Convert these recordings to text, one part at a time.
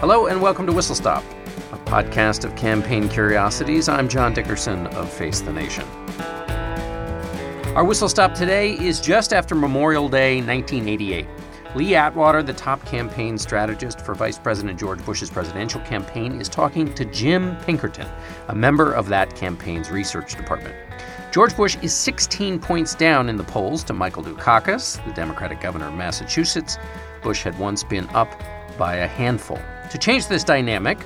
Hello and welcome to Whistle Stop, a podcast of campaign curiosities. I'm John Dickerson of Face the Nation. Our Whistle Stop today is just after Memorial Day 1988. Lee Atwater, the top campaign strategist for Vice President George Bush's presidential campaign, is talking to Jim Pinkerton, a member of that campaign's research department. George Bush is 16 points down in the polls to Michael Dukakis, the Democratic governor of Massachusetts. Bush had once been up by a handful. To change this dynamic,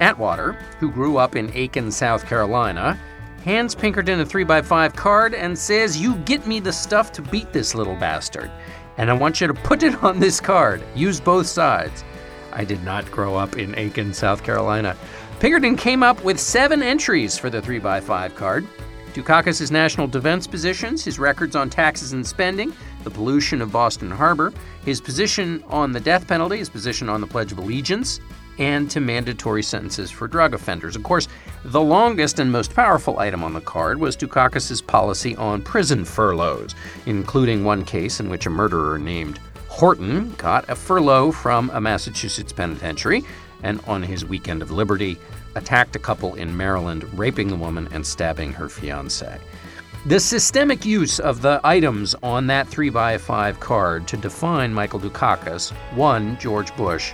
Atwater, who grew up in Aiken, South Carolina, hands Pinkerton a 3x5 card and says, You get me the stuff to beat this little bastard. And I want you to put it on this card. Use both sides. I did not grow up in Aiken, South Carolina. Pinkerton came up with seven entries for the 3x5 card. Dukakis' national defense positions, his records on taxes and spending, the pollution of Boston Harbor, his position on the death penalty, his position on the Pledge of Allegiance, and to mandatory sentences for drug offenders. Of course, the longest and most powerful item on the card was Dukakis' policy on prison furloughs, including one case in which a murderer named Horton got a furlough from a Massachusetts penitentiary and on his weekend of liberty attacked a couple in Maryland, raping the woman and stabbing her fiance. The systemic use of the items on that 3x5 card to define Michael Dukakis won George Bush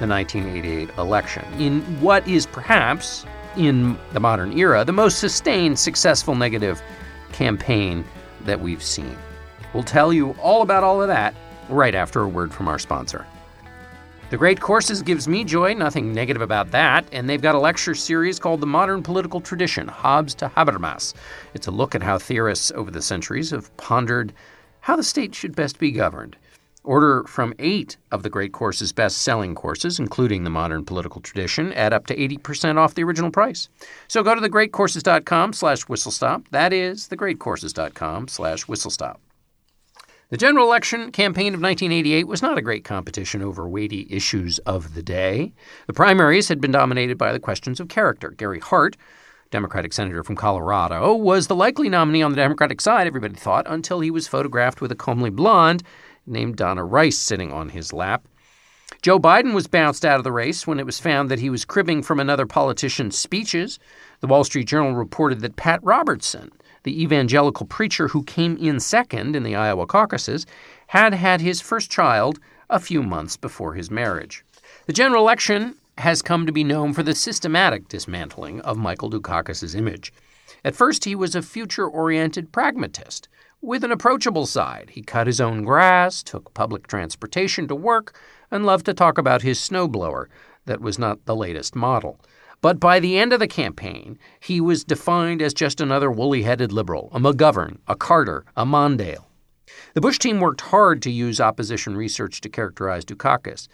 the 1988 election in what is perhaps, in the modern era, the most sustained, successful negative campaign that we've seen. We'll tell you all about all of that right after a word from our sponsor. The Great Courses gives me joy, nothing negative about that, and they've got a lecture series called The Modern Political Tradition Hobbes to Habermas. It's a look at how theorists over the centuries have pondered how the state should best be governed. Order from eight of the Great Courses best selling courses, including the modern political tradition, at up to 80% off the original price. So go to thegreatcourses.com slash whistlestop. That is thegreatcourses.com slash whistlestop. The general election campaign of 1988 was not a great competition over weighty issues of the day. The primaries had been dominated by the questions of character. Gary Hart, Democratic senator from Colorado, was the likely nominee on the Democratic side, everybody thought, until he was photographed with a comely blonde named Donna Rice sitting on his lap. Joe Biden was bounced out of the race when it was found that he was cribbing from another politician's speeches. The Wall Street Journal reported that Pat Robertson, the evangelical preacher who came in second in the Iowa caucuses, had had his first child a few months before his marriage. The general election has come to be known for the systematic dismantling of Michael Dukakis' image. At first, he was a future oriented pragmatist with an approachable side. He cut his own grass, took public transportation to work, and loved to talk about his snowblower that was not the latest model. But by the end of the campaign, he was defined as just another woolly headed liberal, a McGovern, a Carter, a Mondale. The Bush team worked hard to use opposition research to characterize Dukakis.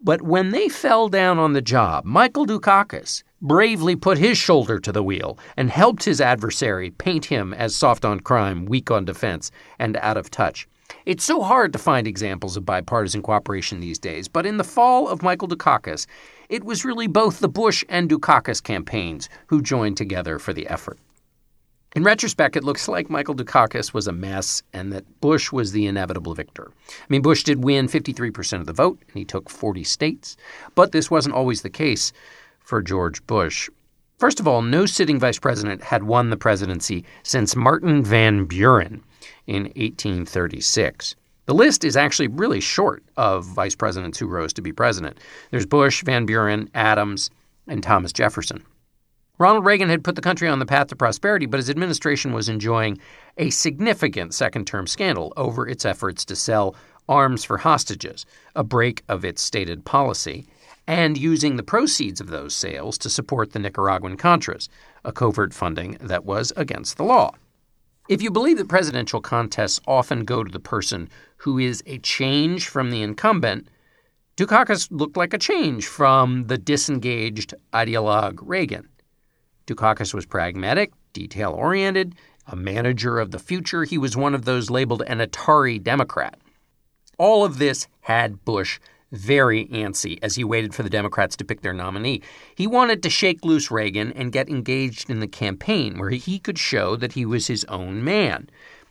But when they fell down on the job, Michael Dukakis bravely put his shoulder to the wheel and helped his adversary paint him as soft on crime, weak on defense, and out of touch. It's so hard to find examples of bipartisan cooperation these days, but in the fall of Michael Dukakis, it was really both the Bush and Dukakis campaigns who joined together for the effort. In retrospect, it looks like Michael Dukakis was a mess and that Bush was the inevitable victor. I mean, Bush did win 53% of the vote, and he took 40 states, but this wasn't always the case for George Bush. First of all, no sitting vice president had won the presidency since Martin Van Buren in 1836. The list is actually really short of vice presidents who rose to be president. There's Bush, Van Buren, Adams, and Thomas Jefferson. Ronald Reagan had put the country on the path to prosperity, but his administration was enjoying a significant second term scandal over its efforts to sell arms for hostages, a break of its stated policy, and using the proceeds of those sales to support the Nicaraguan Contras, a covert funding that was against the law. If you believe that presidential contests often go to the person who is a change from the incumbent, Dukakis looked like a change from the disengaged ideologue Reagan. Dukakis was pragmatic, detail oriented, a manager of the future. He was one of those labeled an Atari Democrat. All of this had Bush very antsy as he waited for the Democrats to pick their nominee. He wanted to shake loose Reagan and get engaged in the campaign where he could show that he was his own man.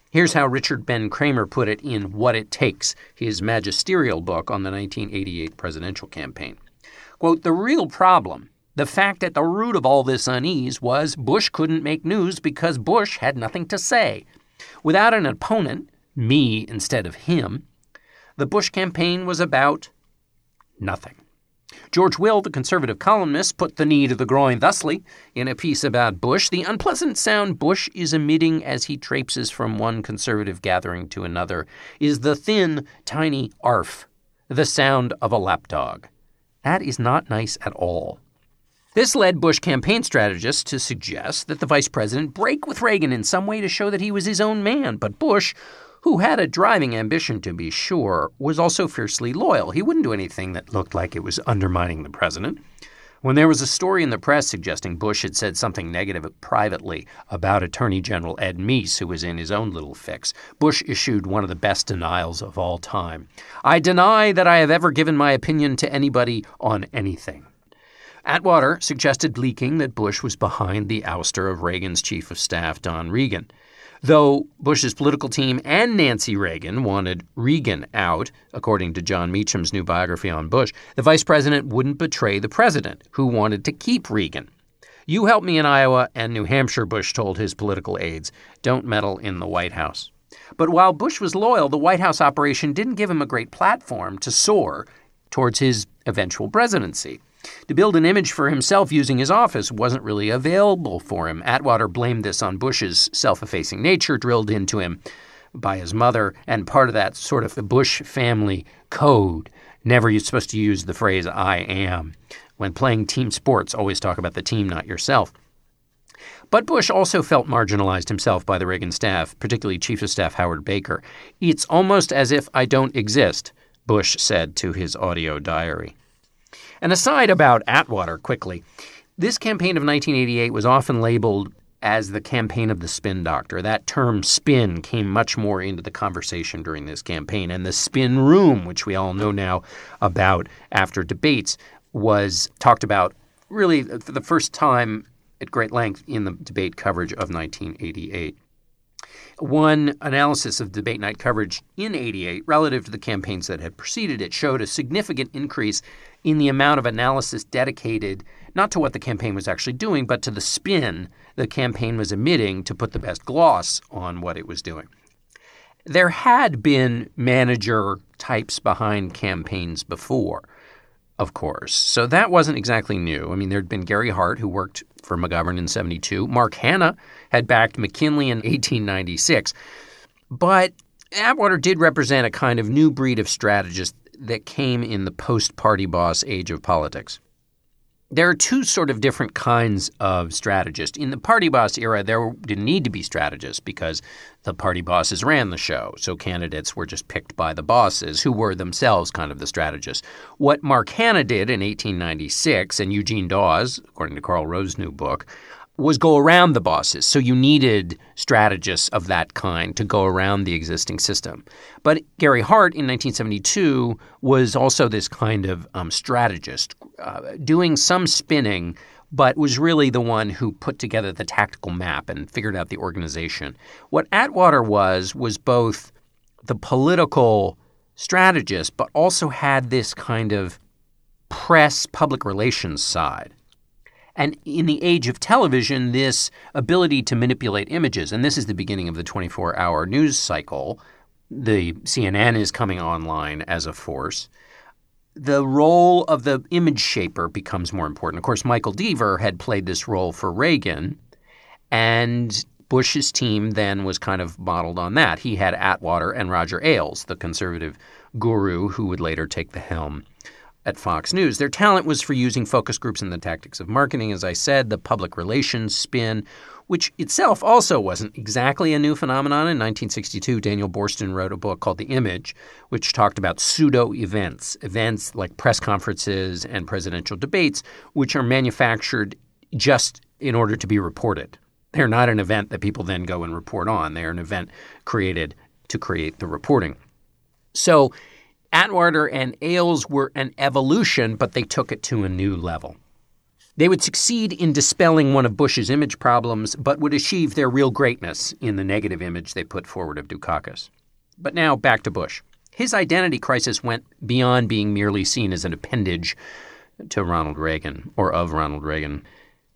Here's how Richard Ben Cramer put it in What It Takes, his magisterial book on the 1988 presidential campaign. Quote, the real problem, the fact at the root of all this unease, was Bush couldn't make news because Bush had nothing to say. Without an opponent, me instead of him, the Bush campaign was about nothing. George Will, the conservative columnist, put the knee to the groin thusly in a piece about Bush the unpleasant sound Bush is emitting as he traipses from one conservative gathering to another is the thin, tiny arf, the sound of a lapdog. That is not nice at all. This led Bush campaign strategists to suggest that the vice president break with Reagan in some way to show that he was his own man, but Bush, who had a driving ambition to be sure, was also fiercely loyal. He wouldn't do anything that looked like it was undermining the president. When there was a story in the press suggesting Bush had said something negative privately about Attorney General Ed Meese, who was in his own little fix, Bush issued one of the best denials of all time. I deny that I have ever given my opinion to anybody on anything. Atwater suggested leaking that Bush was behind the ouster of Reagan's chief of staff, Don Regan. Though Bush's political team and Nancy Reagan wanted Regan out, according to Jon Meacham's new biography on Bush, the vice president wouldn't betray the president, who wanted to keep Regan. You help me in Iowa and New Hampshire, Bush told his political aides. Don't meddle in the White House. But while Bush was loyal, the White House operation didn't give him a great platform to soar towards his eventual presidency. To build an image for himself using his office wasn't really available for him. Atwater blamed this on Bush's self effacing nature drilled into him by his mother, and part of that sort of the Bush family code. Never you're supposed to use the phrase I am. When playing team sports, always talk about the team, not yourself. But Bush also felt marginalized himself by the Reagan staff, particularly Chief of Staff Howard Baker. It's almost as if I don't exist, Bush said to his audio diary. An aside about Atwater quickly. This campaign of 1988 was often labeled as the campaign of the spin doctor. That term spin came much more into the conversation during this campaign. And the spin room, which we all know now about after debates, was talked about really for the first time at great length in the debate coverage of 1988. One analysis of debate night coverage in 88 relative to the campaigns that had preceded it showed a significant increase in the amount of analysis dedicated not to what the campaign was actually doing, but to the spin the campaign was emitting to put the best gloss on what it was doing. There had been manager types behind campaigns before of course. So that wasn't exactly new. I mean, there'd been Gary Hart, who worked for McGovern in 72. Mark Hanna had backed McKinley in 1896. But Atwater did represent a kind of new breed of strategist that came in the post party boss age of politics there are two sort of different kinds of strategists. In the party boss era, there didn't need to be strategists because the party bosses ran the show. So candidates were just picked by the bosses, who were themselves kind of the strategists. What Mark Hanna did in 1896, and Eugene Dawes, according to Karl Rove's new book, was go around the bosses. So you needed strategists of that kind to go around the existing system. But Gary Hart in 1972 was also this kind of um, strategist, uh, doing some spinning, but was really the one who put together the tactical map and figured out the organization. What Atwater was, was both the political strategist, but also had this kind of press public relations side. And in the age of television, this ability to manipulate images, and this is the beginning of the 24 hour news cycle, the CNN is coming online as a force. The role of the image shaper becomes more important. Of course, Michael Deaver had played this role for Reagan, and Bush's team then was kind of modeled on that. He had Atwater and Roger Ailes, the conservative guru who would later take the helm at Fox News. Their talent was for using focus groups and the tactics of marketing, as I said, the public relations spin, which itself also wasn't exactly a new phenomenon. In 1962, Daniel Boorstin wrote a book called The Image, which talked about pseudo events, events like press conferences and presidential debates, which are manufactured just in order to be reported. They're not an event that people then go and report on. They're an event created to create the reporting. So Atwater and Ailes were an evolution, but they took it to a new level. They would succeed in dispelling one of Bush's image problems, but would achieve their real greatness in the negative image they put forward of Dukakis. But now back to Bush. His identity crisis went beyond being merely seen as an appendage to Ronald Reagan or of Ronald Reagan.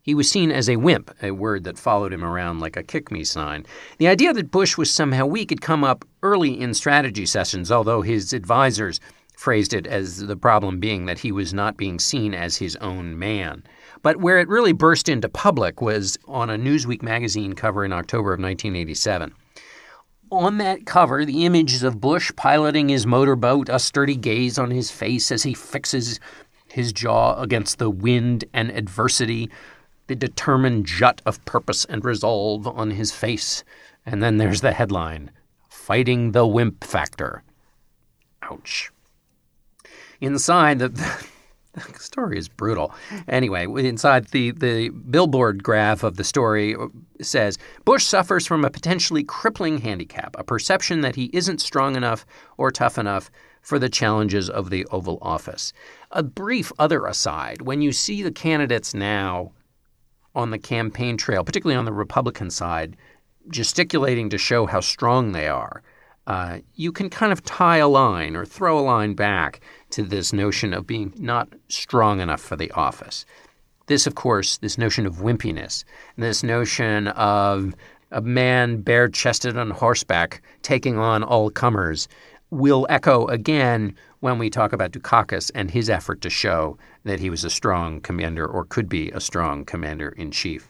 He was seen as a wimp, a word that followed him around like a kick me sign. The idea that Bush was somehow weak had come up early in strategy sessions, although his advisors phrased it as the problem being that he was not being seen as his own man. But where it really burst into public was on a Newsweek magazine cover in October of 1987. On that cover, the images of Bush piloting his motorboat, a sturdy gaze on his face as he fixes his jaw against the wind and adversity, the determined jut of purpose and resolve on his face. And then there's the headline Fighting the Wimp Factor. Ouch. Inside, the, the story is brutal. Anyway, inside the, the billboard graph of the story uh, says Bush suffers from a potentially crippling handicap, a perception that he isn't strong enough or tough enough for the challenges of the Oval Office. A brief other aside when you see the candidates now on the campaign trail, particularly on the Republican side, gesticulating to show how strong they are, uh, you can kind of tie a line or throw a line back to this notion of being not strong enough for the office. This, of course, this notion of wimpiness, this notion of a man bare chested on horseback taking on all comers, will echo again when we talk about Dukakis and his effort to show that he was a strong commander or could be a strong commander in chief.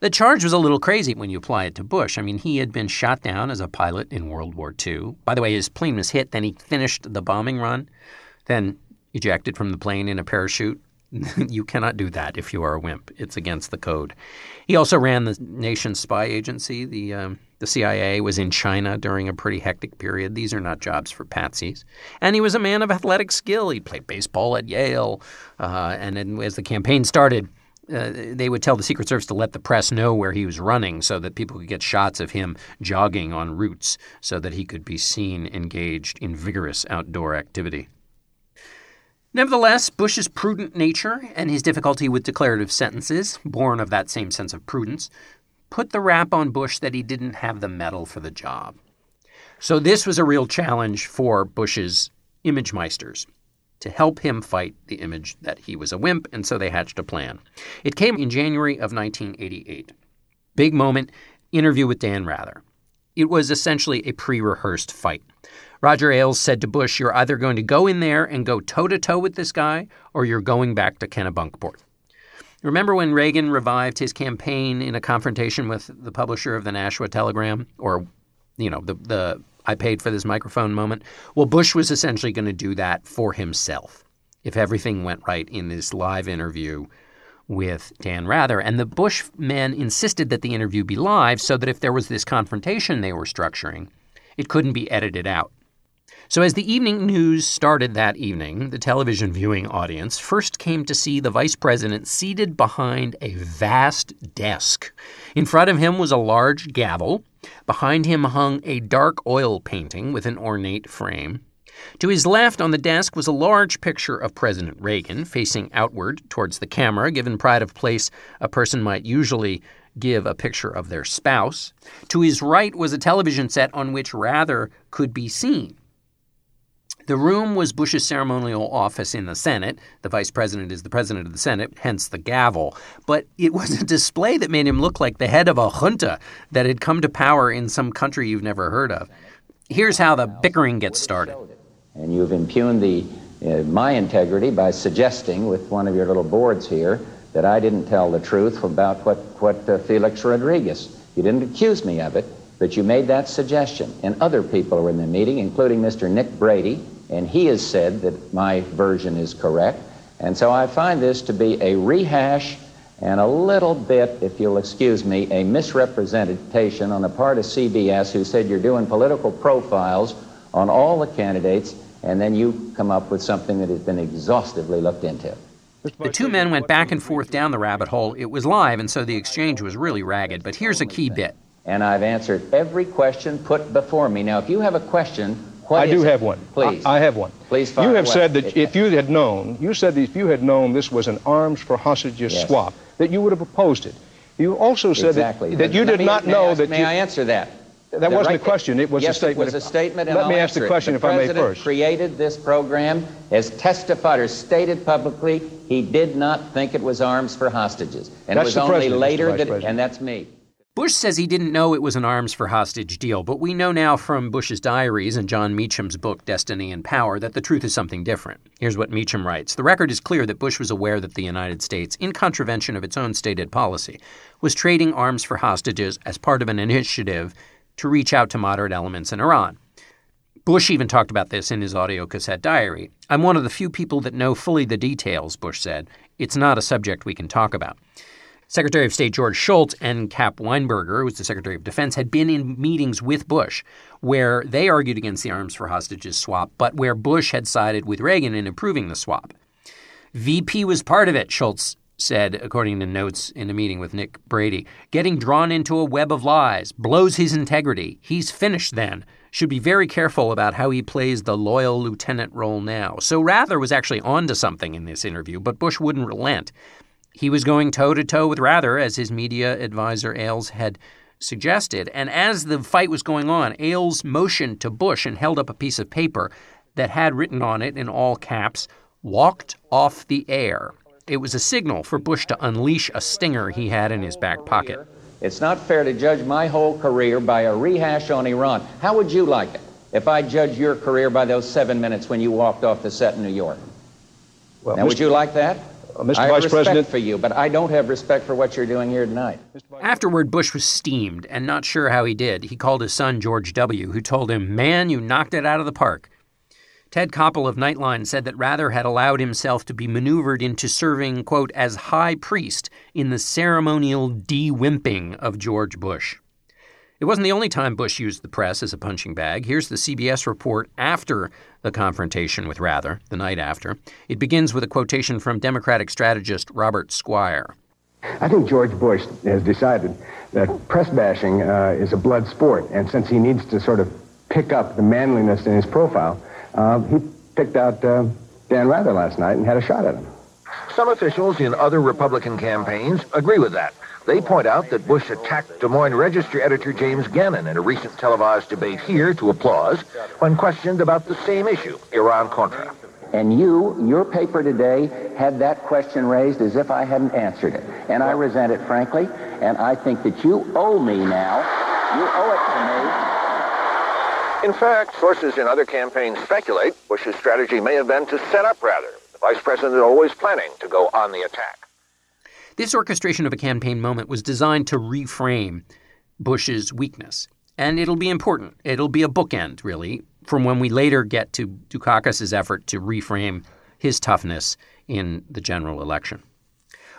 The charge was a little crazy when you apply it to Bush. I mean, he had been shot down as a pilot in World War II. By the way, his plane was hit, then he finished the bombing run, then ejected from the plane in a parachute. you cannot do that if you are a wimp. It's against the code. He also ran the nation's spy agency. The um, the CIA was in China during a pretty hectic period. These are not jobs for patsies. And he was a man of athletic skill. He played baseball at Yale. Uh, and then as the campaign started, uh, they would tell the Secret Service to let the press know where he was running so that people could get shots of him jogging on routes so that he could be seen engaged in vigorous outdoor activity. Nevertheless, Bush's prudent nature and his difficulty with declarative sentences, born of that same sense of prudence, put the rap on Bush that he didn't have the mettle for the job. So this was a real challenge for Bush's image meisters to help him fight the image that he was a wimp, and so they hatched a plan. It came in January of 1988. Big moment interview with Dan Rather. It was essentially a pre rehearsed fight. Roger Ailes said to Bush, You're either going to go in there and go toe to toe with this guy, or you're going back to Kennebunkport. Remember when Reagan revived his campaign in a confrontation with the publisher of the Nashua Telegram, or, you know, the, the I paid for this microphone moment? Well, Bush was essentially going to do that for himself if everything went right in this live interview with Dan Rather. And the Bush men insisted that the interview be live so that if there was this confrontation they were structuring, it couldn't be edited out. So, as the evening news started that evening, the television viewing audience first came to see the vice president seated behind a vast desk. In front of him was a large gavel. Behind him hung a dark oil painting with an ornate frame. To his left on the desk was a large picture of President Reagan facing outward towards the camera, given pride of place a person might usually give a picture of their spouse. To his right was a television set on which Rather could be seen. The room was Bush's ceremonial office in the Senate. The vice president is the president of the Senate, hence the gavel. But it was a display that made him look like the head of a junta that had come to power in some country you've never heard of. Here's how the bickering gets started. And you've impugned the, uh, my integrity by suggesting with one of your little boards here that I didn't tell the truth about what, what uh, Felix Rodriguez. You didn't accuse me of it, but you made that suggestion. And other people were in the meeting, including Mr. Nick Brady, and he has said that my version is correct. And so I find this to be a rehash and a little bit, if you'll excuse me, a misrepresentation on the part of CBS who said you're doing political profiles on all the candidates, and then you come up with something that has been exhaustively looked into. The two men went back and forth down the rabbit hole. It was live, and so the exchange was really ragged. But here's a key bit. And I've answered every question put before me. Now, if you have a question, I do have one. Please. I, I have one. Please You have said that if you had known, you said that if you had known this was an arms for hostages yes. swap, that you would have opposed it. You also said exactly. that, that you did me, not know ask, that May you, I answer that? That The wasn't right- a question. It was yes, a statement. It was a statement. Let I'll me ask the question the if I may president first. created this program, has testified or stated publicly he did not think it was arms for hostages, and That's it was only later that, and that's me. Bush says he didn't know it was an arms for hostage deal, but we know now from Bush's diaries and Jon Meacham's book, Destiny and Power, that the truth is something different. Here's what Meacham writes The record is clear that Bush was aware that the United States, in contravention of its own stated policy, was trading arms for hostages as part of an initiative to reach out to moderate elements in Iran. Bush even talked about this in his audio cassette diary. I'm one of the few people that know fully the details, Bush said. It's not a subject we can talk about. Secretary of State George Shultz and Cap Weinberger, who was the Secretary of Defense, had been in meetings with Bush where they argued against the arms for hostages swap, but where Bush had sided with Reagan in approving the swap. VP was part of it, Shultz said, according to notes in a meeting with Nick Brady. Getting drawn into a web of lies blows his integrity. He's finished then. Should be very careful about how he plays the loyal lieutenant role now. So Rather was actually onto something in this interview, but Bush wouldn't relent. He was going toe to toe with Rather, as his media advisor Ailes had suggested. And as the fight was going on, Ailes motioned to Bush and held up a piece of paper that had written on it in all caps, walked off the air. It was a signal for Bush to unleash a stinger he had in his back pocket. It's not fair to judge my whole career by a rehash on Iran. How would you like it if I judged your career by those seven minutes when you walked off the set in New York? Well, Now, would you like that? Uh, Mr. I Vice respect President- for you, but I don't have respect for what you're doing here tonight. Afterward, Bush was steamed and not sure how he did. He called his son, George W., who told him, Man, you knocked it out of the park. Ted Koppel of Nightline said that Rather had allowed himself to be maneuvered into serving, quote, as high priest in the ceremonial de-wimping of George Bush. It wasn't the only time Bush used the press as a punching bag. Here's the CBS report after the confrontation with Rather, the night after. It begins with a quotation from Democratic strategist Robert Squier. I think George Bush has decided that press bashing uh, is a blood sport, and since he needs to sort of pick up the manliness in his profile, uh, he picked out uh, Dan Rather last night and had a shot at him. Some officials in other Republican campaigns agree with that. They point out that Bush attacked Des Moines Register editor James Gannon in a recent televised debate here to applause when questioned about the same issue, Iran-Contra. And you, your paper today, had that question raised as if I hadn't answered it. And I resent it, frankly, and I think that you owe me now. You owe it to me. In fact, sources in other campaigns speculate Bush's strategy may have been to set up Rather. The vice president is always planning to go on the attack. This orchestration of a campaign moment was designed to reframe Bush's weakness. And it'll be important. It'll be a bookend, really, from when we later get to Dukakis's effort to reframe his toughness in the general election.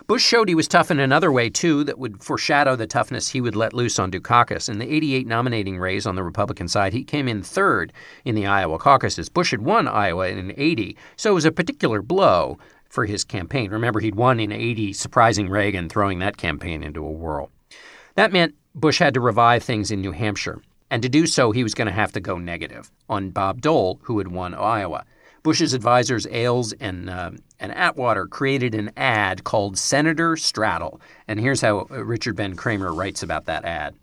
Bush showed he was tough in another way, too, that would foreshadow the toughness he would let loose on Dukakis. In the 88 nominating race on the Republican side, he came in third in the Iowa caucuses. Bush had won Iowa in 80, so it was a particular blow for his campaign. Remember, he'd won in 80, surprising Reagan, throwing that campaign into a whirl. That meant Bush had to revive things in New Hampshire. And to do so, he was going to have to go negative on Bob Dole, who had won Iowa. Bush's advisors, Ailes and, uh, and Atwater, created an ad called Senator Straddle. And here's how Richard Ben Cramer writes about that ad.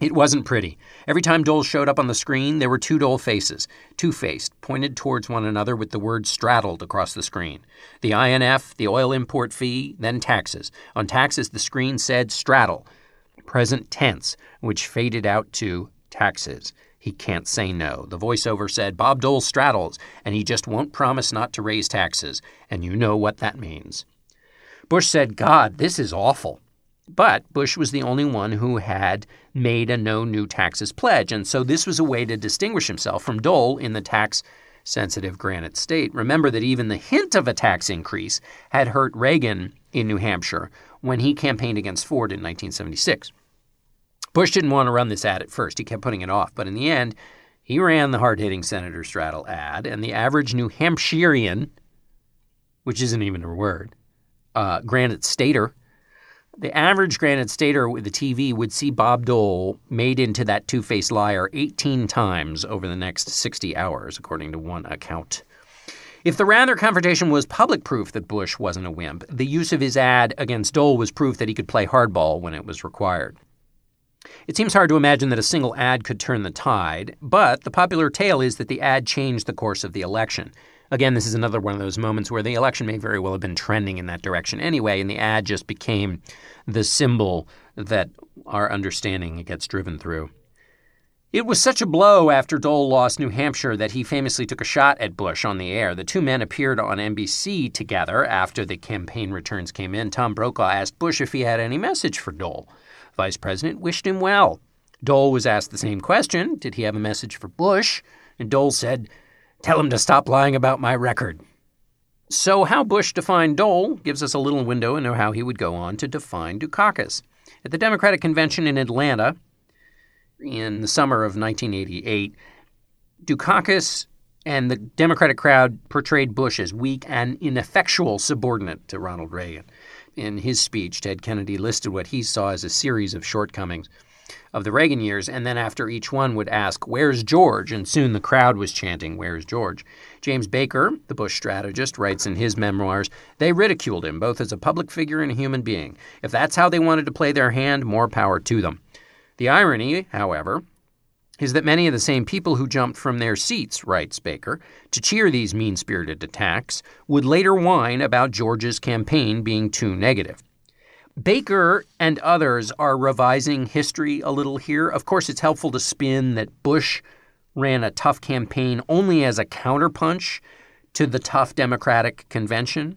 It wasn't pretty. Every time Dole showed up on the screen, there were two Dole faces, two faced, pointed towards one another with the word straddled across the screen. The INF, the oil import fee, then taxes. On taxes, the screen said straddle, present tense, which faded out to taxes. He can't say no. The voiceover said Bob Dole straddles, and he just won't promise not to raise taxes, and you know what that means. Bush said, God, this is awful. But Bush was the only one who had made a no new taxes pledge, and so this was a way to distinguish himself from Dole in the tax sensitive Granite State. Remember that even the hint of a tax increase had hurt Reagan in New Hampshire when he campaigned against Ford in 1976. Bush didn't want to run this ad at first. He kept putting it off. But in the end, he ran the hard hitting Senator Straddle ad, and the average New Hampshirean, which isn't even a word, uh, Granite Stater, the average Granite Stater with the TV would see Bob Dole made into that two faced liar 18 times over the next 60 hours, according to one account. If the Rather confrontation was public proof that Bush wasn't a wimp, the use of his ad against Dole was proof that he could play hardball when it was required. It seems hard to imagine that a single ad could turn the tide, but the popular tale is that the ad changed the course of the election. Again, this is another one of those moments where the election may very well have been trending in that direction anyway, and the ad just became the symbol that our understanding gets driven through. It was such a blow after Dole lost New Hampshire that he famously took a shot at Bush on the air. The two men appeared on NBC together after the campaign returns came in. Tom Brokaw asked Bush if he had any message for Dole. Vice President wished him well. Dole was asked the same question Did he have a message for Bush? And Dole said, Tell him to stop lying about my record. So, how Bush defined Dole gives us a little window into how he would go on to define Dukakis. At the Democratic Convention in Atlanta in the summer of 1988, Dukakis and the Democratic crowd portrayed Bush as weak and ineffectual subordinate to Ronald Reagan. In his speech, Ted Kennedy listed what he saw as a series of shortcomings of the Reagan years, and then after each one would ask, Where's George? And soon the crowd was chanting, Where's George? James Baker, the Bush strategist, writes in his memoirs, They ridiculed him both as a public figure and a human being. If that's how they wanted to play their hand, more power to them. The irony, however, is that many of the same people who jumped from their seats, writes Baker, to cheer these mean spirited attacks would later whine about George's campaign being too negative. Baker and others are revising history a little here. Of course, it's helpful to spin that Bush ran a tough campaign only as a counterpunch to the tough Democratic convention.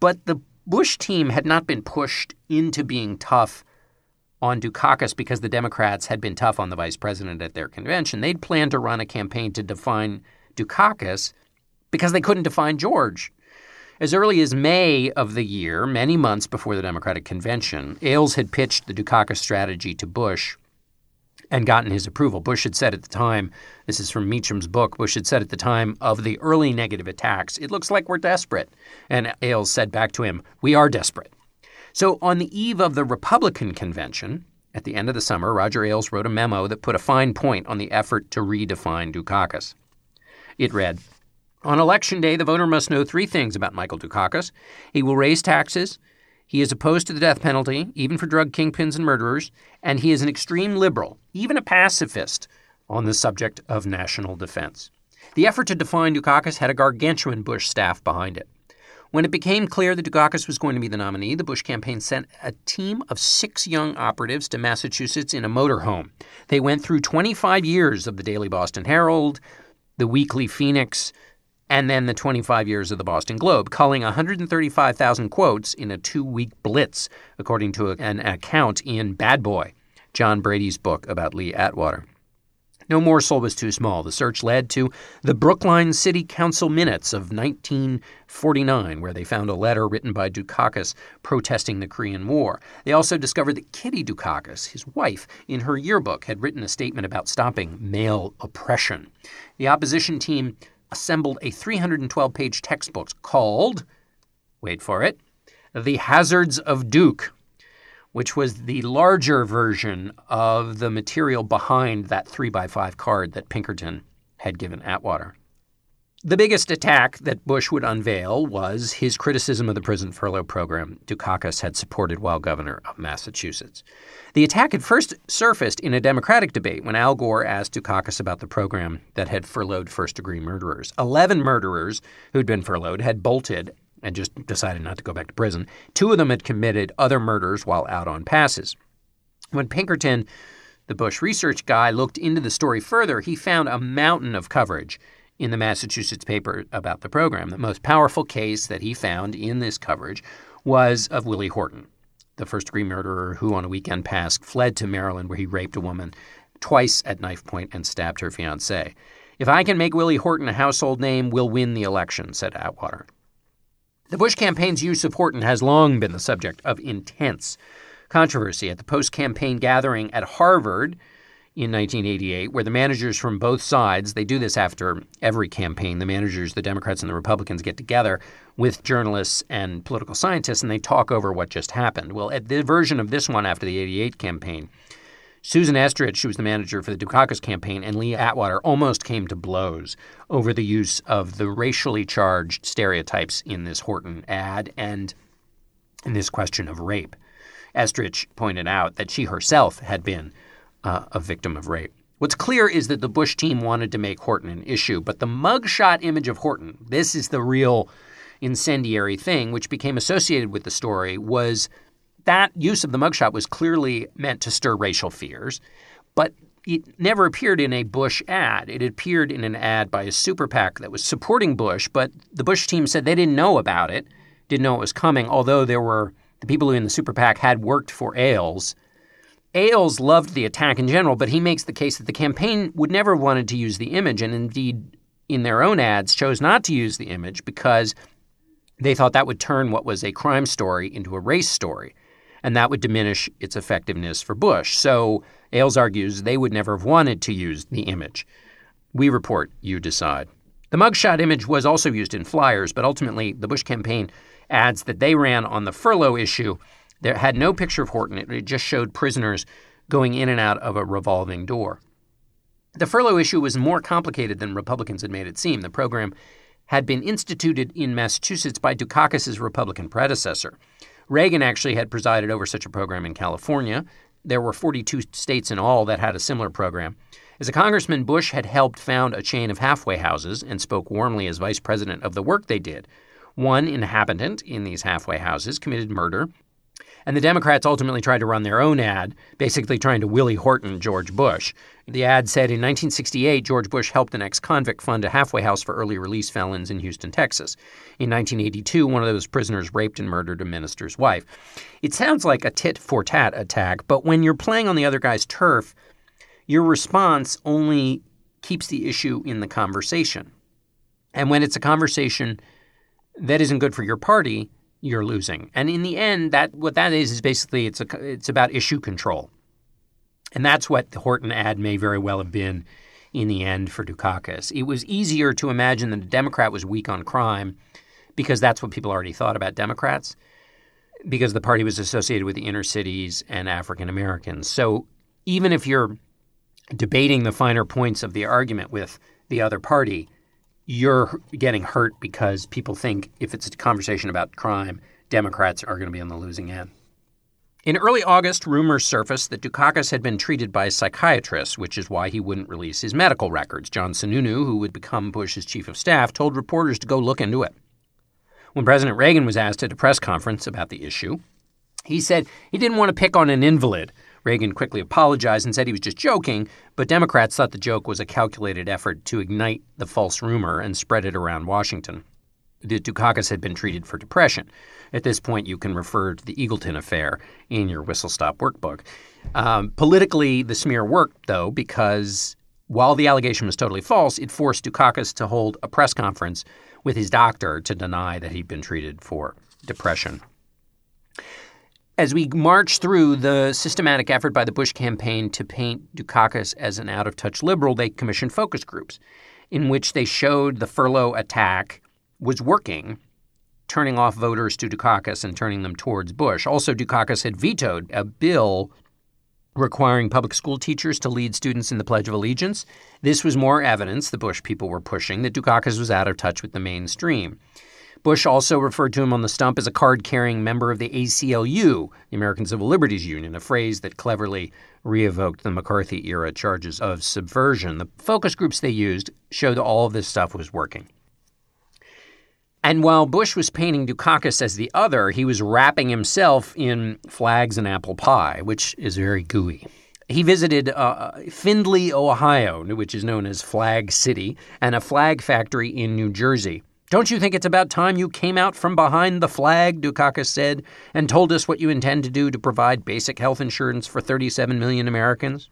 But the Bush team had not been pushed into being tough on Dukakis because the Democrats had been tough on the vice president at their convention. They'd planned to run a campaign to define Dukakis because they couldn't define George. As early as May of the year, many months before the Democratic convention, Ailes had pitched the Dukakis strategy to Bush and gotten his approval. Bush had said at the time, this is from Meacham's book, Bush had said at the time of the early negative attacks, it looks like we're desperate. And Ailes said back to him, we are desperate. So on the eve of the Republican convention, at the end of the summer, Roger Ailes wrote a memo that put a fine point on the effort to redefine Dukakis. It read, on election day, the voter must know three things about Michael Dukakis. He will raise taxes, he is opposed to the death penalty, even for drug kingpins and murderers, and he is an extreme liberal, even a pacifist, on the subject of national defense. The effort to define Dukakis had a gargantuan Bush staff behind it. When it became clear that Dukakis was going to be the nominee, the Bush campaign sent a team of six young operatives to Massachusetts in a motorhome. They went through 25 years of the Daily Boston Herald, the Weekly Phoenix, and then the 25 years of the Boston Globe, culling 135,000 quotes in a two week blitz, according to an account in Bad Boy, John Brady's book about Lee Atwater. No more morsel was too small. The search led to the Brookline City Council minutes of 1949, where they found a letter written by Dukakis protesting the Korean War. They also discovered that Kitty Dukakis, his wife, in her yearbook had written a statement about stopping male oppression. The opposition team assembled a 312 page textbook called, wait for it, The Hazards of Duke, which was the larger version of the material behind that 3x5 card that Pinkerton had given Atwater. The biggest attack that Bush would unveil was his criticism of the prison furlough program Dukakis had supported while governor of Massachusetts. The attack had first surfaced in a Democratic debate when Al Gore asked Dukakis about the program that had furloughed first degree murderers. Eleven murderers who'd been furloughed had bolted and just decided not to go back to prison. Two of them had committed other murders while out on passes. When Pinkerton, the Bush research guy, looked into the story further, he found a mountain of coverage in the Massachusetts paper about the program. The most powerful case that he found in this coverage was of Willie Horton, the first degree murderer who, on a weekend pass, fled to Maryland where he raped a woman twice at knife point and stabbed her fiancee. If I can make Willie Horton a household name, we'll win the election, said Atwater. The Bush campaign's use of Horton has long been the subject of intense controversy. At the post campaign gathering at Harvard, in 1988 where the managers from both sides they do this after every campaign the managers the democrats and the republicans get together with journalists and political scientists and they talk over what just happened. Well at the version of this one after the 88 campaign susan estrich who was the manager for the dukakis campaign and lee atwater almost came to blows over the use of the racially charged stereotypes in this horton ad and in this question of rape. Estrich pointed out that she herself had been uh, a victim of rape. What's clear is that the Bush team wanted to make Horton an issue, but the mugshot image of Horton, this is the real incendiary thing which became associated with the story, was that use of the mugshot was clearly meant to stir racial fears, but it never appeared in a Bush ad. It appeared in an ad by a super PAC that was supporting Bush, but the Bush team said they didn't know about it, didn't know it was coming, although there were the people who in the super PAC had worked for Ailes Ailes loved the attack in general, but he makes the case that the campaign would never have wanted to use the image, and indeed, in their own ads, chose not to use the image because they thought that would turn what was a crime story into a race story, and that would diminish its effectiveness for Bush. So Ailes argues they would never have wanted to use the image. We report, you decide. The mugshot image was also used in flyers, but ultimately, the Bush campaign ads that they ran on the furlough issue there had no picture of Horton. It just showed prisoners going in and out of a revolving door. The furlough issue was more complicated than Republicans had made it seem. The program had been instituted in Massachusetts by Dukakis's Republican predecessor. Reagan actually had presided over such a program in California. There were 42 states in all that had a similar program. As a congressman, Bush had helped found a chain of halfway houses and spoke warmly as vice president of the work they did. One inhabitant in these halfway houses committed murder and the Democrats ultimately tried to run their own ad, basically trying to Willie Horton George Bush. The ad said in 1968, George Bush helped an ex convict fund a halfway house for early release felons in Houston, Texas. In 1982, one of those prisoners raped and murdered a minister's wife. It sounds like a tit for tat attack, but when you're playing on the other guy's turf, your response only keeps the issue in the conversation. And when it's a conversation that isn't good for your party, you're losing. And in the end, that what that is is basically it's a it's about issue control, and that's what the Horton ad may very well have been in the end for Dukakis. It was easier to imagine that a Democrat was weak on crime because that's what people already thought about Democrats, because the party was associated with the inner cities and African Americans. So even if you're debating the finer points of the argument with the other party, you're getting hurt because people think if it's a conversation about crime, Democrats are going to be on the losing end. In early August, rumors surfaced that Dukakis had been treated by a psychiatrist, which is why he wouldn't release his medical records. John Sununu, who would become Bush's chief of staff, told reporters to go look into it. When President Reagan was asked at a press conference about the issue, he said he didn't want to pick on an invalid Reagan quickly apologized and said he was just joking, but Democrats thought the joke was a calculated effort to ignite the false rumor and spread it around Washington. The Dukakis had been treated for depression. At this point, you can refer to the Eagleton affair in your whistle stop workbook. Um, politically, the smear worked, though, because while the allegation was totally false, it forced Dukakis to hold a press conference with his doctor to deny that he'd been treated for depression. As we march through the systematic effort by the Bush campaign to paint Dukakis as an out of touch liberal, they commissioned focus groups in which they showed the furlough attack was working, turning off voters to Dukakis and turning them towards Bush. Also, Dukakis had vetoed a bill requiring public school teachers to lead students in the Pledge of Allegiance. This was more evidence the Bush people were pushing that Dukakis was out of touch with the mainstream. Bush also referred to him on the stump as a card carrying member of the ACLU, the American Civil Liberties Union, a phrase that cleverly re evoked the McCarthy era charges of subversion. The focus groups they used showed all of this stuff was working. And while Bush was painting Dukakis as the other, he was wrapping himself in flags and apple pie, which is very gooey. He visited uh, Findlay, Ohio, which is known as Flag City, and a flag factory in New Jersey. Don't you think it's about time you came out from behind the flag, Dukakis said, and told us what you intend to do to provide basic health insurance for 37 million Americans?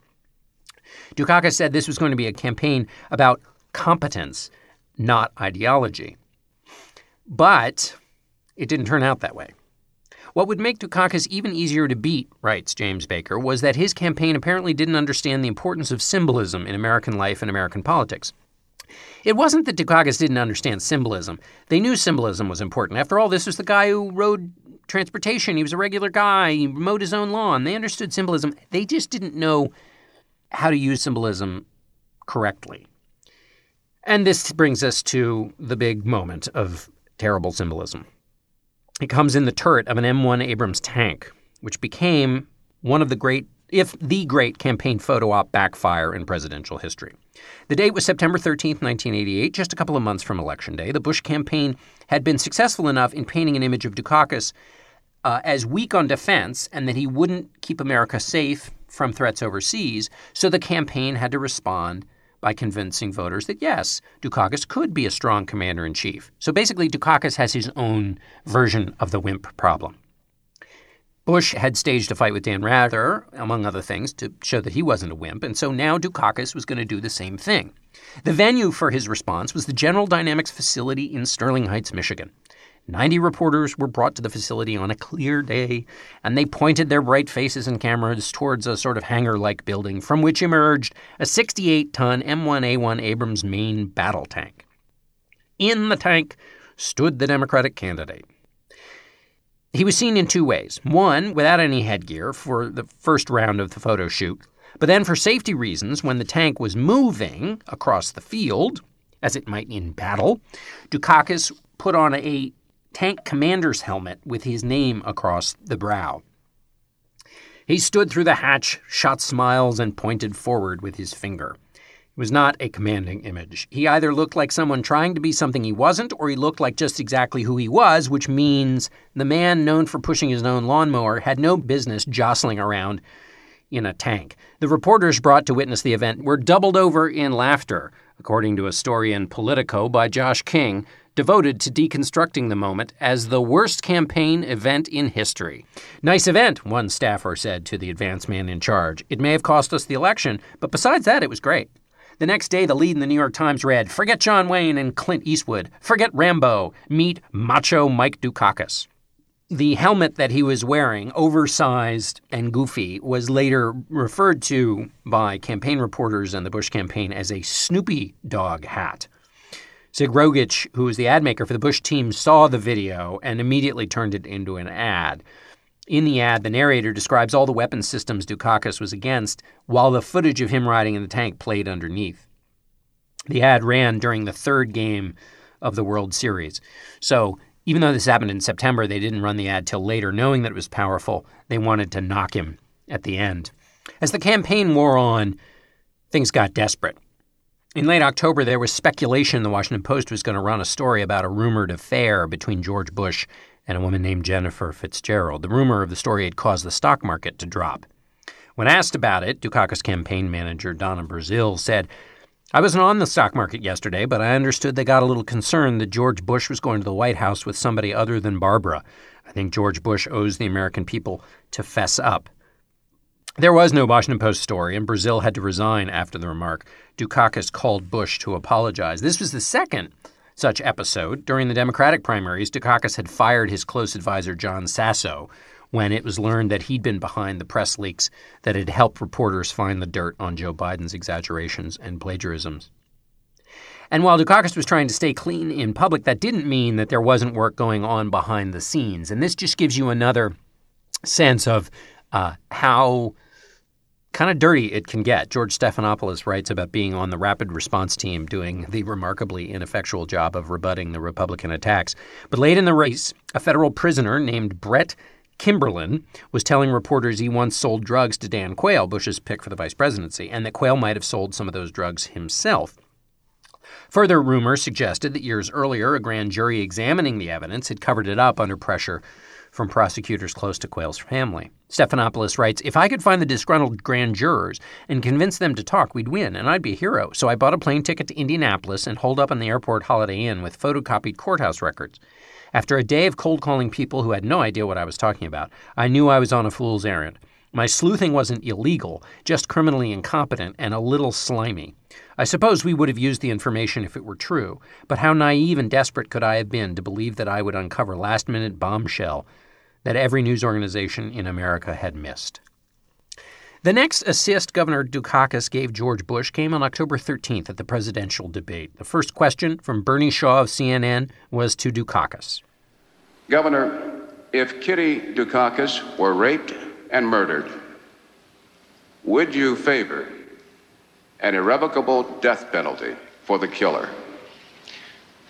Dukakis said this was going to be a campaign about competence, not ideology. But it didn't turn out that way. What would make Dukakis even easier to beat, writes James Baker, was that his campaign apparently didn't understand the importance of symbolism in American life and American politics. It wasn't that Dukakis didn't understand symbolism. They knew symbolism was important. After all, this was the guy who rode transportation. He was a regular guy. He mowed his own lawn. They understood symbolism. They just didn't know how to use symbolism correctly. And this brings us to the big moment of terrible symbolism. It comes in the turret of an M1 Abrams tank. which became one of the great, if the great campaign photo op backfire in presidential history. The date was September 13, 1988, just a couple of months from Election Day. The Bush campaign had been successful enough in painting an image of Dukakis uh, as weak on defense and that he wouldn't keep America safe from threats overseas, so the campaign had to respond by convincing voters that yes, Dukakis could be a strong commander in chief. So basically, Dukakis has his own version of the wimp problem. Bush had staged a fight with Dan Rather, among other things, to show that he wasn't a wimp, and so now Dukakis was going to do the same thing. The venue for his response was the General Dynamics facility in Sterling Heights, Michigan. Ninety reporters were brought to the facility on a clear day, and they pointed their bright faces and cameras towards a sort of hangar like building from which emerged a 68 ton M1A1 Abrams main battle tank. In the tank stood the Democratic candidate. He was seen in two ways. One, without any headgear for the first round of the photo shoot, but then for safety reasons, when the tank was moving across the field, as it might in battle, Dukakis put on a tank commander's helmet with his name across the brow. He stood through the hatch, shot smiles, and pointed forward with his finger. Was not a commanding image. He either looked like someone trying to be something he wasn't, or he looked like just exactly who he was, which means the man known for pushing his own lawnmower had no business jostling around in a tank. The reporters brought to witness the event were doubled over in laughter, according to a story in Politico by Josh King, devoted to deconstructing the moment as the worst campaign event in history. Nice event, one staffer said to the advance man in charge. It may have cost us the election, but besides that, it was great. The next day, the lead in the New York Times read Forget John Wayne and Clint Eastwood. Forget Rambo. Meet Macho Mike Dukakis. The helmet that he was wearing, oversized and goofy, was later referred to by campaign reporters and the Bush campaign as a Snoopy dog hat. Sig Rogich, who was the ad maker for the Bush team, saw the video and immediately turned it into an ad. In the ad, the narrator describes all the weapon systems Dukakis was against, while the footage of him riding in the tank played underneath. The ad ran during the third game of the World Series. So, even though this happened in September, they didn't run the ad till later, knowing that it was powerful. They wanted to knock him at the end. As the campaign wore on, things got desperate. In late October, there was speculation the Washington Post was going to run a story about a rumored affair between George Bush and a woman named Jennifer Fitzgerald. The rumor of the story had caused the stock market to drop. When asked about it, Dukakis campaign manager Donna Brazile said, I wasn't on the stock market yesterday, but I understood they got a little concerned that George Bush was going to the White House with somebody other than Barbara. I think George Bush owes the American people to fess up. There was no Washington Post story, and Brazile had to resign after the remark. Dukakis called Bush to apologize. This was the second such episode. During the Democratic primaries, Dukakis had fired his close advisor, John Sasso, when it was learned that he'd been behind the press leaks that had helped reporters find the dirt on Joe Biden's exaggerations and plagiarisms. And while Dukakis was trying to stay clean in public, that didn't mean that there wasn't work going on behind the scenes. And this just gives you another sense of uh, how kind of dirty it can get. George Stephanopoulos writes about being on the rapid response team doing the remarkably ineffectual job of rebutting the Republican attacks. But late in the race, a federal prisoner named Brett Kimberlin was telling reporters he once sold drugs to Dan Quayle, Bush's pick for the vice presidency, and that Quayle might have sold some of those drugs himself. Further rumors suggested that years earlier, a grand jury examining the evidence had covered it up under pressure from prosecutors close to Quayle's family. Stephanopoulos writes If I could find the disgruntled grand jurors and convince them to talk, we'd win, and I'd be a hero. So I bought a plane ticket to Indianapolis and holed up in the airport Holiday Inn with photocopied courthouse records. After a day of cold calling people who had no idea what I was talking about, I knew I was on a fool's errand. My sleuthing wasn't illegal, just criminally incompetent and a little slimy. I suppose we would have used the information if it were true, but how naive and desperate could I have been to believe that I would uncover last minute bombshell that every news organization in America had missed. The next assist Governor Dukakis gave George Bush came on October 13th at the presidential debate. The first question from Bernie Shaw of CNN was to Dukakis Governor, if Kitty Dukakis were raped and murdered, would you favor an irrevocable death penalty for the killer?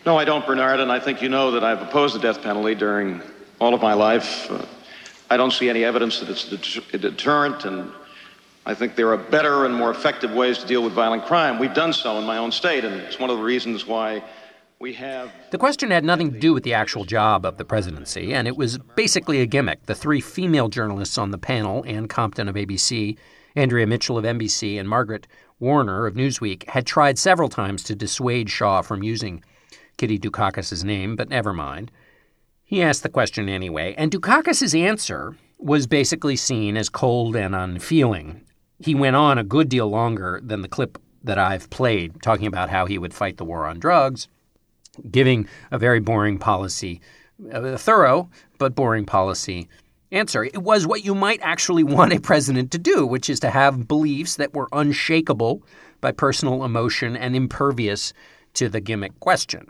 No, I don't, Bernard, and I think you know that I've opposed the death penalty during all of my life. Uh, I don't see any evidence that it's a deterrent, and I think there are better and more effective ways to deal with violent crime. We've done so in my own state, and it's one of the reasons why. The question had nothing to do with the actual job of the presidency, and it was basically a gimmick. The three female journalists on the panel, Ann Compton of ABC, Andrea Mitchell of NBC, and Margaret Warner of Newsweek, had tried several times to dissuade Shaw from using Kitty Dukakis' name, but never mind. He asked the question anyway, and Dukakis' answer was basically seen as cold and unfeeling. He went on a good deal longer than the clip that I've played, talking about how he would fight the war on drugs, giving a very boring policy, a thorough but boring policy answer. It was what you might actually want a president to do, which is to have beliefs that were unshakable by personal emotion and impervious to the gimmick question.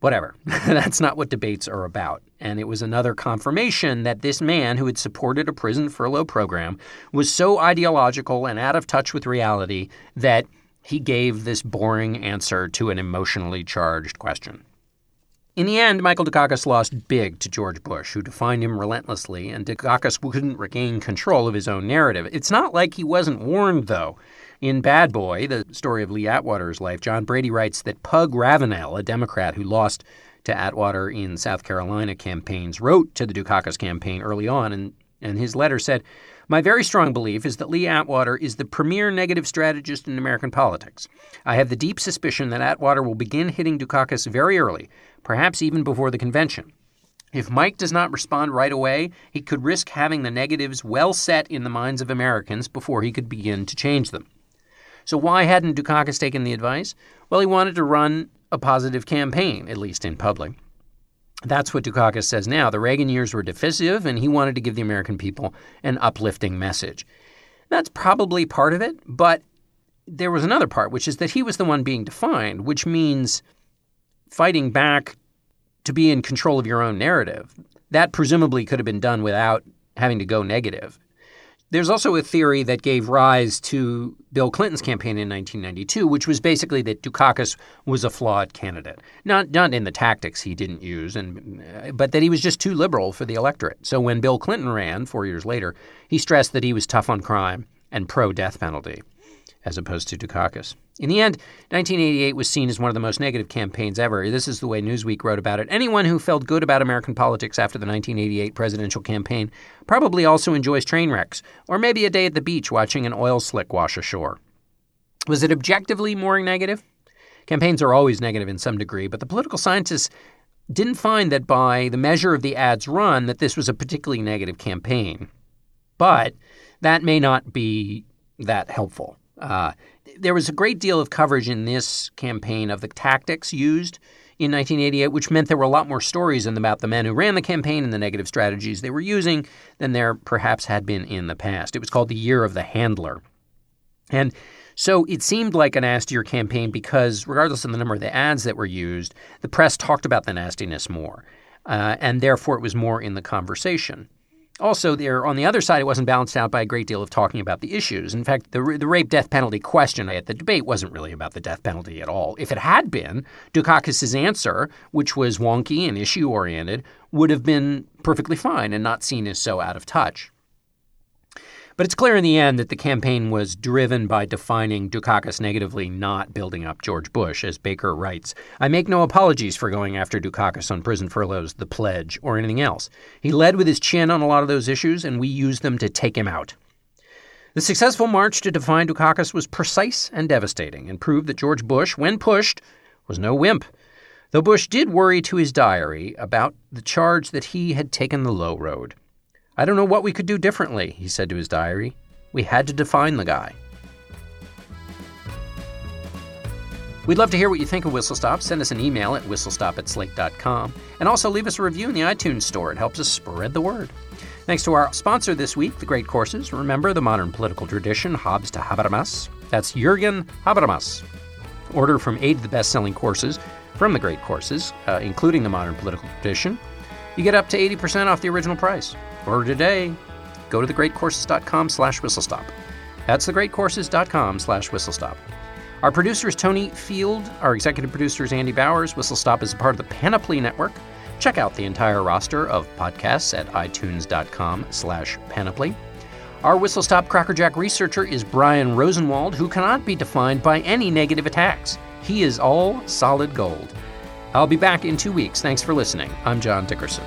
Whatever. That's not what debates are about. And it was another confirmation that this man who had supported a prison furlough program was so ideological and out of touch with reality that he gave this boring answer to an emotionally charged question. In the end, Michael Dukakis lost big to George Bush, who defined him relentlessly, and Dukakis couldn't regain control of his own narrative. It's not like he wasn't warned, though. In Bad Boy, the story of Lee Atwater's life, John Brady writes that Pug Ravenel, a Democrat who lost to Atwater in South Carolina campaigns, wrote to the Dukakis campaign early on, and, and his letter said, my very strong belief is that Lee Atwater is the premier negative strategist in American politics. I have the deep suspicion that Atwater will begin hitting Dukakis very early, perhaps even before the convention. If Mike does not respond right away, he could risk having the negatives well set in the minds of Americans before he could begin to change them. So why hadn't Dukakis taken the advice? Well, he wanted to run a positive campaign, at least in public. That's what Dukakis says now. The Reagan years were divisive, and he wanted to give the American people an uplifting message. That's probably part of it, but there was another part, which is that he was the one being defined, which means fighting back to be in control of your own narrative. That presumably could have been done without having to go negative. There's also a theory that gave rise to Bill Clinton's campaign in 1992, which was basically that Dukakis was a flawed candidate. Not, not in the tactics he didn't use, and, uh, but that he was just too liberal for the electorate. So when Bill Clinton ran four years later, he stressed that he was tough on crime and pro death penalty as opposed to Dukakis. In the end, 1988 was seen as one of the most negative campaigns ever. This is the way Newsweek wrote about it. Anyone who felt good about American politics after the 1988 presidential campaign probably also enjoys train wrecks, or maybe a day at the beach watching an oil slick wash ashore. Was it objectively more negative? Campaigns are always negative in some degree, but the political scientists didn't find that by the measure of the ads run that this was a particularly negative campaign. But that may not be that helpful. Uh, there was a great deal of coverage in this campaign of the tactics used in 1988, which meant there were a lot more stories about the men who ran the campaign and the negative strategies they were using than there perhaps had been in the past. It was called the Year of the Handler. And so it seemed like a nastier campaign because, regardless of the number of the ads that were used, the press talked about the nastiness more. Uh, and therefore, it was more in the conversation. Also, there on the other side, it wasn't balanced out by a great deal of talking about the issues. In fact, the, the rape death penalty question at the debate wasn't really about the death penalty at all. If it had been, Dukakis' answer, which was wonky and issue oriented, would have been perfectly fine and not seen as so out of touch. But it's clear in the end that the campaign was driven by defining Dukakis negatively, not building up George Bush, as Baker writes. I make no apologies for going after Dukakis on prison furloughs, the pledge, or anything else. He led with his chin on a lot of those issues, and we used them to take him out. The successful march to define Dukakis was precise and devastating, and proved that George Bush, when pushed, was no wimp. Though Bush did worry to his diary about the charge that he had taken the low road. I don't know what we could do differently, he said to his diary. We had to define the guy. We'd love to hear what you think of Whistle Stop. Send us an email at whistlestop at slate.com. And also leave us a review in the iTunes store. It helps us spread the word. Thanks to our sponsor this week, The Great Courses. Remember the modern political tradition, Hobbes to Habermas. That's Jurgen Habermas. Order from eight of the best selling courses from The Great Courses, uh, including the modern political tradition. You get up to 80% off the original price. Order today. Go to thegreatcourses.com slash whistlestop. That's thegreatcourses.com slash whistlestop. Our producer is Tony Field. Our executive producer is Andy Bowers. Whistle Stop is a part of the Panoply Network. Check out the entire roster of podcasts at itunes.com slash panoply. Our Whistle Stop Crackerjack researcher is Brian Rosenwald, who cannot be defined by any negative attacks. He is all solid gold. I'll be back in two weeks. Thanks for listening. I'm John Dickerson.